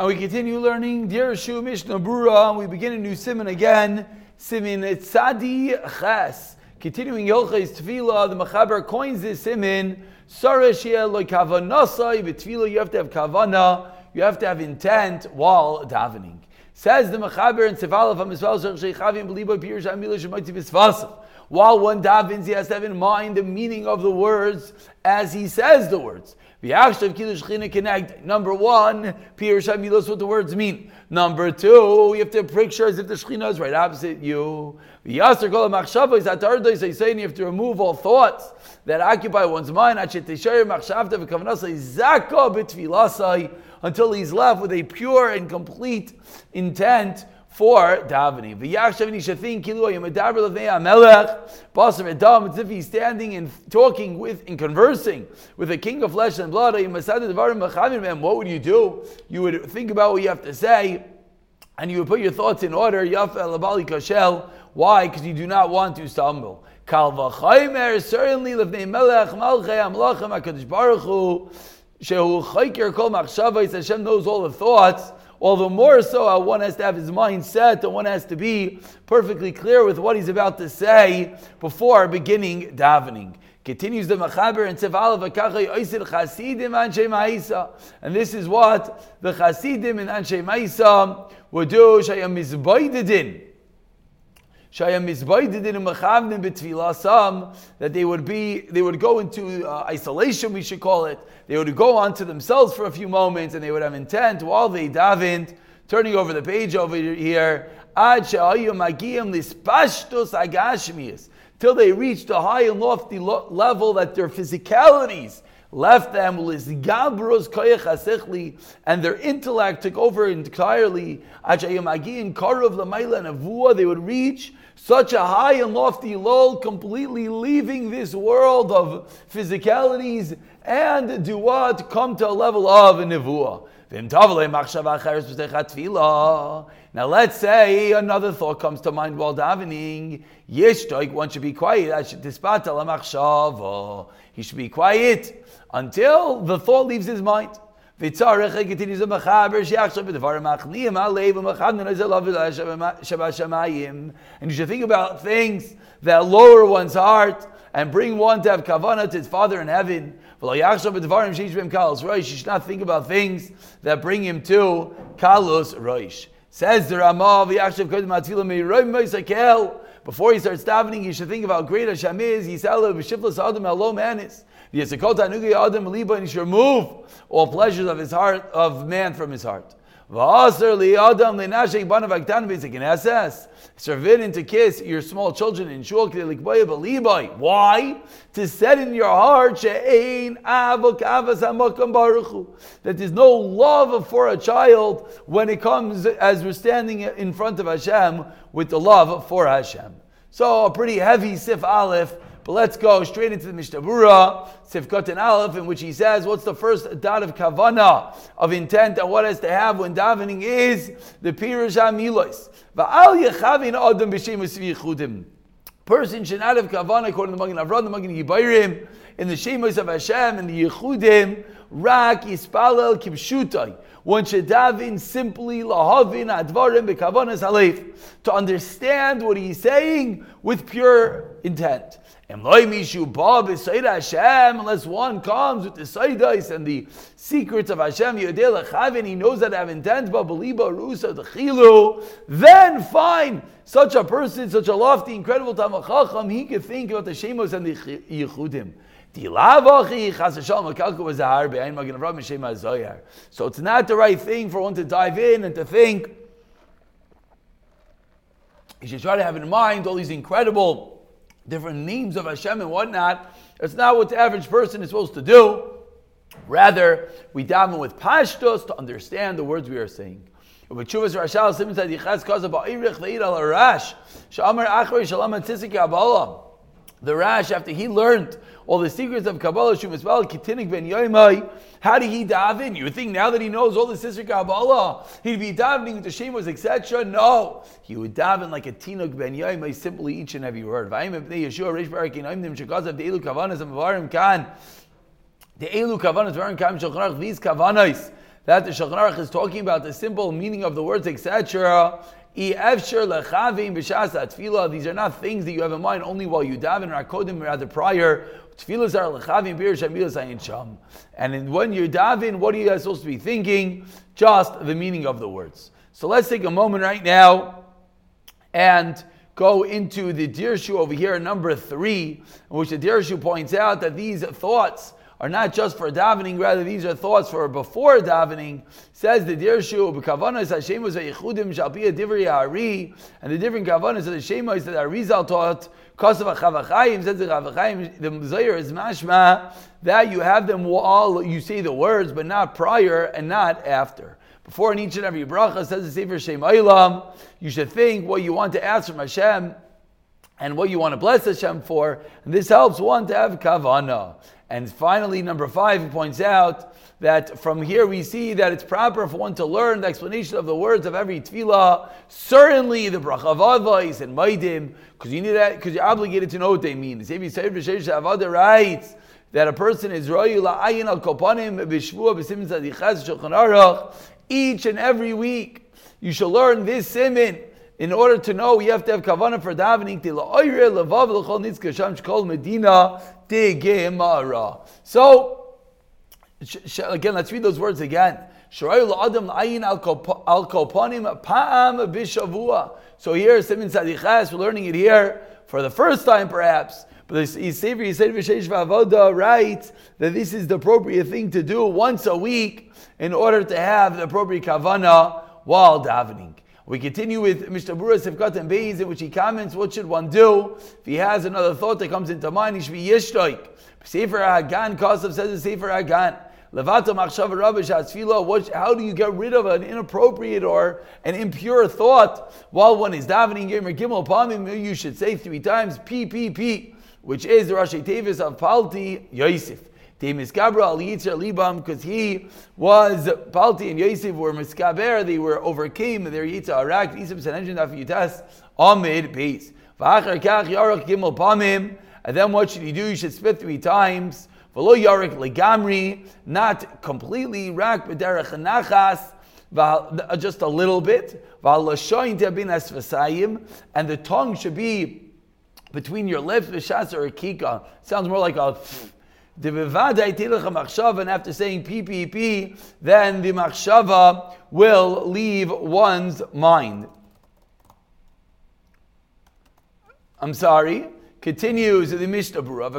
And we continue learning Dirshu Mishnah Berurah. and we begin a new simon again, Simin Tzadi Ches. Continuing Yochai's Tefillah, the Machaber coins this simin, Sarashia lo kavanasai, B'Tefillah you have to have kavana, you have to have intent while davening. Says the Machaber in Sefalav HaMisval Shechavim B'Libo Pirish HaMilah Shemoitzi V'Svasav. While one davens, he has to have in mind the meaning of the words as he says the words. connect. Number one, Pirush Hamilos, what the words mean. Number two, you have to picture as if the Shechina is right opposite you. You have to remove all thoughts that occupy one's mind until he's left with a pure and complete intent for davening. V'yachshav think kilu yemadaber levnei amelech basar edam. It's if he's standing and talking with and conversing with a king of flesh and blood. What would you do? You would think about what you have to say, and you would put your thoughts in order. Yaf elabali kashel. Why? Because you do not want to stumble. Kal v'chaymer certainly levnei melech malchei amlachem hakadosh baruch hu. Shehu chayker kol machshavos. Hashem knows all the thoughts. The more so, uh, one has to have his mind set and one has to be perfectly clear with what he's about to say before beginning davening. Continues the Machaber and chasidim. And this is what the chasidim and anshe ma'isa would do, that they would be, they would go into uh, isolation, we should call it. They would go onto themselves for a few moments, and they would have intent while they davened. Turning over the page over here, till they reached a high and lofty lo- level that their physicalities left them and their intellect took over entirely. They would reach such a high and lofty lull, completely leaving this world of physicalities and do what? come to a level of nevuah. Now let's say another thought comes to mind while davening. Yes, one should be quiet. He should be quiet until the thought leaves his mind. V'tzarech continues the mechaber she'achshav b'devarim machniyim alev u'mechadnan shamayim. And you should think about things that lower one's heart and bring one to have kavanah to his Father in heaven. You should not think about things that bring him to kalus roish. Says the Ramah, before he starts davening, you should think about great Hashem is. Yisrael b'shiflas adam alo manis. And he should remove all pleasures of his heart, of man from his heart. It's forbidden to kiss your small children in shul Why? To set in your heart that there's no love for a child when it comes as we're standing in front of Hashem with the love for Hashem. So a pretty heavy sif aleph but let's go straight into the Mishnah Berurah, Sifkot and Aleph, in which he says, what's the first dot of kavana, of intent, and what has to have when davening is the Pirush HaMilos. Va'al yechavin adam b'shem Person should not have kavana, according to the Magen Avraham, the Magen Yibayrim, in the Shemos of Hashem, and the Yechudim, rak yispalel kibshutai. One should daven simply lahavin advarim bekavanas halef to understand what he's saying with pure intent. Unless one comes with the Saidais and the secrets of Hashem, and he knows that I have intent, then fine. Such a person, such a lofty, incredible Tamachacham, he can think about the Shemos and the Yichudim. So it's not the right thing for one to dive in and to think. You should try to have in mind all these incredible different names of Hashem and whatnot. It's not what the average person is supposed to do. Rather, we daven with pashtos to understand the words we are saying. The Rash, after he learned all the secrets of Kabbalah, Shumisbal, Kitinik ben Yoimai, how did he daven? You would think now that he knows all the sister Kabbalah, he'd be with the Shemos, etc. No, he would daven like a Tinuk ben Yoimai, simply each and every word. The Elu Kavanas, Kavanas, Varim Kan, these Kavanas, that the Shulchan is talking about the simple meaning of the words, etc. These are not things that you have in mind only while you daven or akodim rather prior. And when you're daven, what are you guys supposed to be thinking? Just the meaning of the words. So let's take a moment right now and go into the Dirshu over here, number three, in which the Dirshu points out that these thoughts are not just for davening, rather these are thoughts for before davening. Says the Dirshu, "B'kavanas Hashem was yichudim shalpia divri hari," and the different kavanas of the Shemos that Arizal taught. Kosav Chavachayim says the Chavachayim, the Zayir is mashma that you have them all. You say the words, but not prior and not after. Before in each and every bracha says the Sefer Shem you should think what you want to ask from Hashem and what you want to bless Hashem for, and this helps one to have kavana. And finally, number five, he points out that from here we see that it's proper for one to learn the explanation of the words of every tefillah. Certainly, the bracha of advice and maidim, because you need that because you're obligated to know what they mean. The writes that a person is la'ayin al each and every week. You shall learn this simin in order to know, you have to have kavana for davening. So, again, let's read those words again. So here, Simin Sadichas, we're learning it here for the first time, perhaps. But Yisrael V'Sheish V'Avoda writes that this is the appropriate thing to do once a week in order to have the appropriate kavana while davening. We continue with Mishnah Berurah Sivkat and Beis, in which he comments, what should one do? If he has another thought that comes into mind, he should be yishtoik. Sefer Hagan, Kosav says the Sefer Hagan. Levata machshav rabish How do you get rid of an inappropriate or an impure thought while one is davening? Gimel Pamim, you should say three times P P P, which is the Rashi Tevis of Palti Yosef. Miskabra al Yitzhak Libam, because he was Palti and Yosef were Miskaber, they were overcame their Yitzhak Arak, Isim Sanenjin Afiutas, Amid Peace. V'achar kach Yarach Gimel Pamim, and then what should he do? You should spit three times. V'lo Yarach Legamri, not completely, Rak B'derech Nachas, just a little bit. And the tongue should be between your lips, v'shas or a more like a and after saying PPP, then the machshava will leave one's mind. I'm sorry. Continues the Mishnah Berurah.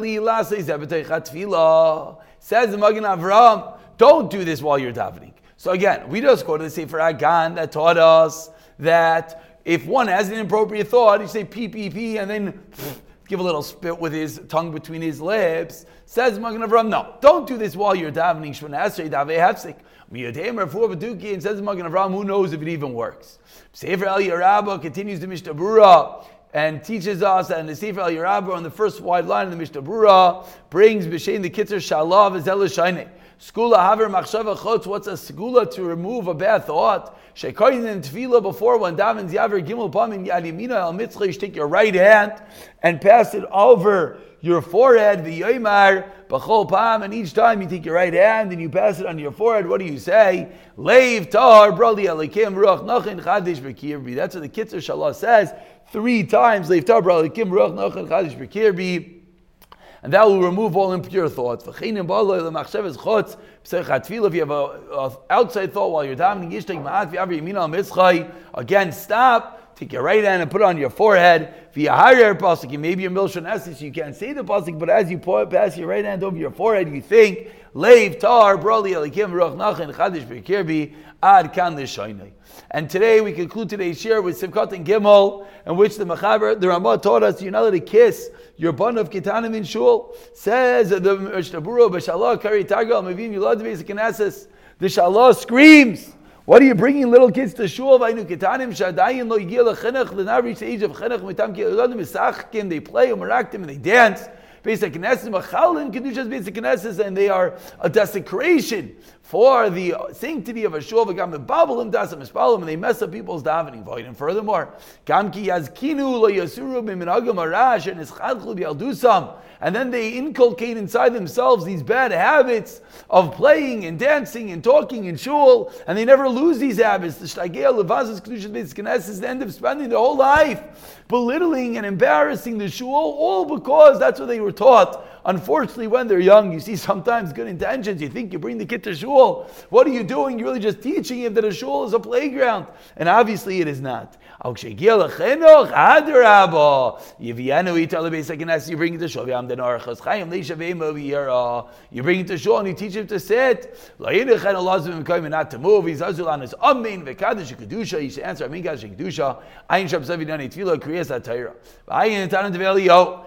Li lasei zebetei Says the Magen Avraham, don't do this while you're davening. So again, we just to the Sefer Hagan that taught us that if one has an inappropriate thought, you say PPP and then give a little spit with his tongue between his lips. Says Magen Avram, no, don't do this while you're davening Shemona Esrei Davei Hefsek. And says Magen Avram, who knows if it even works? Sefer Elya Rabbah continues the Mishnah Berurah and teaches us, and the Sefer Elya Rabbah on the first wide line of the Mishnah Berurah brings B'Shein the Kitzur Shalah as Elishayne. Skula haver machshava chotz. What's a skula to remove a bad thought? Shekoyin in tefillah before one davens yaver gimel pamin yad yamina al mitzcha. You take your right hand and pass it over your forehead. The yoymar b'chol pam. And each time you take your right hand and you pass it on your forehead. What do you say? Leiv tar brali alikim ruach nachin chadish b'kirbi. That's what the Kitzur Shalah says three times. Leiv tar brali alikim ruach nachin chadish b'kirbi and that will remove all impure thoughts. If you have an outside thought while you're davening, again, stop. Take your right hand and put it on your forehead. Er Maybe a milshon esses, you can't say the pasuk, but as you pass your right hand over your forehead, you think, Leiv tar brali alikim ruach nachin chadish bekirbi ad kan lishaynai. And today we conclude today's share with Sivkat and Gimel, in which the Machaber, the Ramah taught us you're not allowed to kiss your bun of Kitanim in Shul. Says the Mishnah Berurah, B'Shalah Kari Tagal Mavim Yulad. The Shalah screams. What are you bringing little kids to shul? Vainu kitanim shadayin lo yigil lechinach. They're not reached the age of chinach. Mitam ki'eladim misachkim. They play umaraktim and they dance. Beis HaKnesses, Machalin Kedushas Beis HaKnesses, and they are a desecration for the sanctity of a shul, v'gam mebabalim dasam mispalim, and they mess up people's davening void. And furthermore, gam ki yazkinu lo yasuru miminagam arash and bialdusam, and then they inculcate inside themselves these bad habits of playing and dancing and talking in shul, and they never lose these habits. The shtagel levazas kedushas beis is the end of spending their whole life belittling and embarrassing the shul, all because that's what they were taught. Unfortunately, when they're young, you see sometimes good intentions. You think you bring the kid to shul. What are you doing? You're really just teaching him that a shul is a playground. And obviously, it is not. You bring it to shul. You bring it to shul and you teach him to sit. Not to move. He's on his amin. You should answer amin kedusha. Ayin shab sevi dani tefillah kriyas atayra. Ayin tanan develi yo.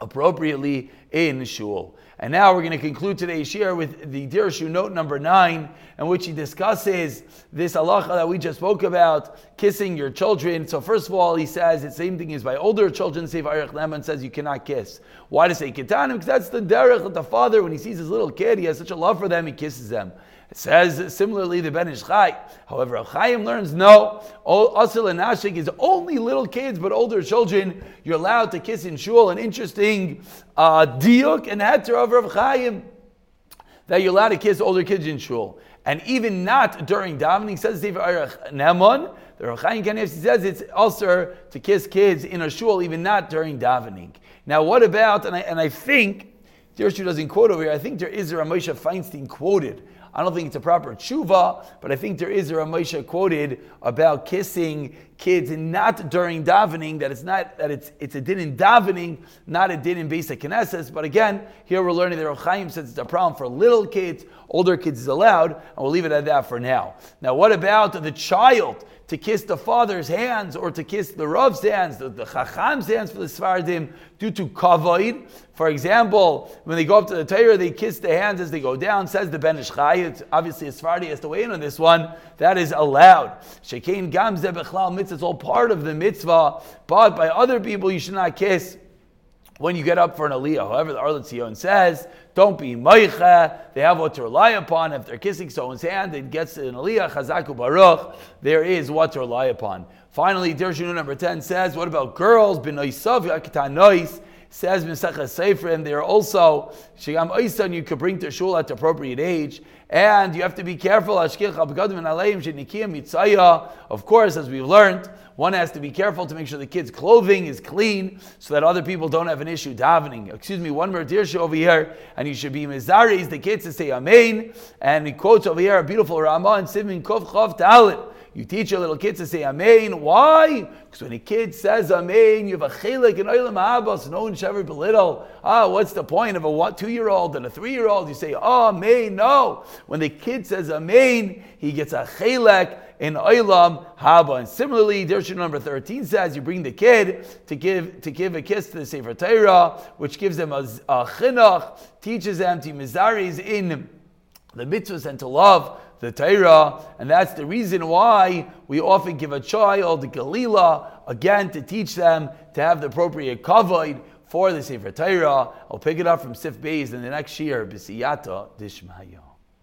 appropriately in shul. And now we're going to conclude today's share with the Dirshu note number nine, in which he discusses this halacha that we just spoke about, kissing your children. So first of all, he says the same thing is by older children. Seif Arich Leman says you cannot kiss. Why to say kitanim? Because that's the derech that the father, when he sees his little kid, he has such a love for them, he kisses them. It says similarly the Ben Ish Chai. However, Chaim learns no. Asil and Nashik is only little kids, but older children you're allowed to kiss in shul. An interesting uh, diuk and heter of Rav Chaim that you're allowed to kiss older kids in shul, and even not during davening. Says David Neman. The Rav Chaim Kanef says it's also to kiss kids in a shul, even not during davening. Now, what about and I, and I think. Dirshu doesn't quote over here. I think there is a Ramosha Feinstein quoted I don't think it's a proper tshuva, but I think there is a Ramosha quoted about kissing kids and not during davening, that it's not that it's it's a din in davening, not a din in basic Knesses. But again, here we're learning that Rav Chaim says it's a problem for little kids, older kids is allowed, and we'll leave it at that for now. Now, what about the child? to kiss the father's hands or to kiss the Rav's hands, the, the Chacham's hands for the Svardim, due to kavod. For example, when they go up to the Torah, they kiss the hands as they go down. Says the Ben Ish It's obviously a Svardi has to weigh in on this one. That is allowed. Shekein Gam Zebechlal mitzvah, it's all part of the mitzvah, but by other people you should not kiss when you get up for an aliyah. However, the Or L'Tzion says, don't be moicha. They have what to rely upon. If they're kissing someone's hand, it gets an aliyah, chazaku baruch. There is what to rely upon. Finally, Dirshinu number 10 says, what about girls? B'noisav yakitanois says Mesechah Seifrim, they are also Shigam Oisan you could bring to shul at the appropriate age. And you have to be careful, of course, as we've learned, one has to be careful to make sure the kid's clothing is clean so that other people don't have an issue davening. Excuse me, one more Dirshu over here, and you should be mizaris, the kids to say Amen. And he quotes over here a beautiful Ramah and Simin Kov Chav Talit. You teach your little kids to say Amen. Why? Because when a kid says Amen, you have a chelik in Oilam Haba. No one should ever belittle. Ah, what's the point of a two-year-old and a three-year-old? You say Amen. No. When the kid says Amen, he gets a chelik in Oilam Haba. And similarly, Dirshu number 13 says you bring the kid to give to give a kiss to the Sefer Torah, which gives them a, a chinuch, teaches them to mizaris in the mitzvahs and to love the Torah, and that's the reason why we often give a child the Galila, again, to teach them to have the appropriate kavod for the Sefer Torah. I'll pick it up from Sif Beis in the next year, B'siyata Dishmaya.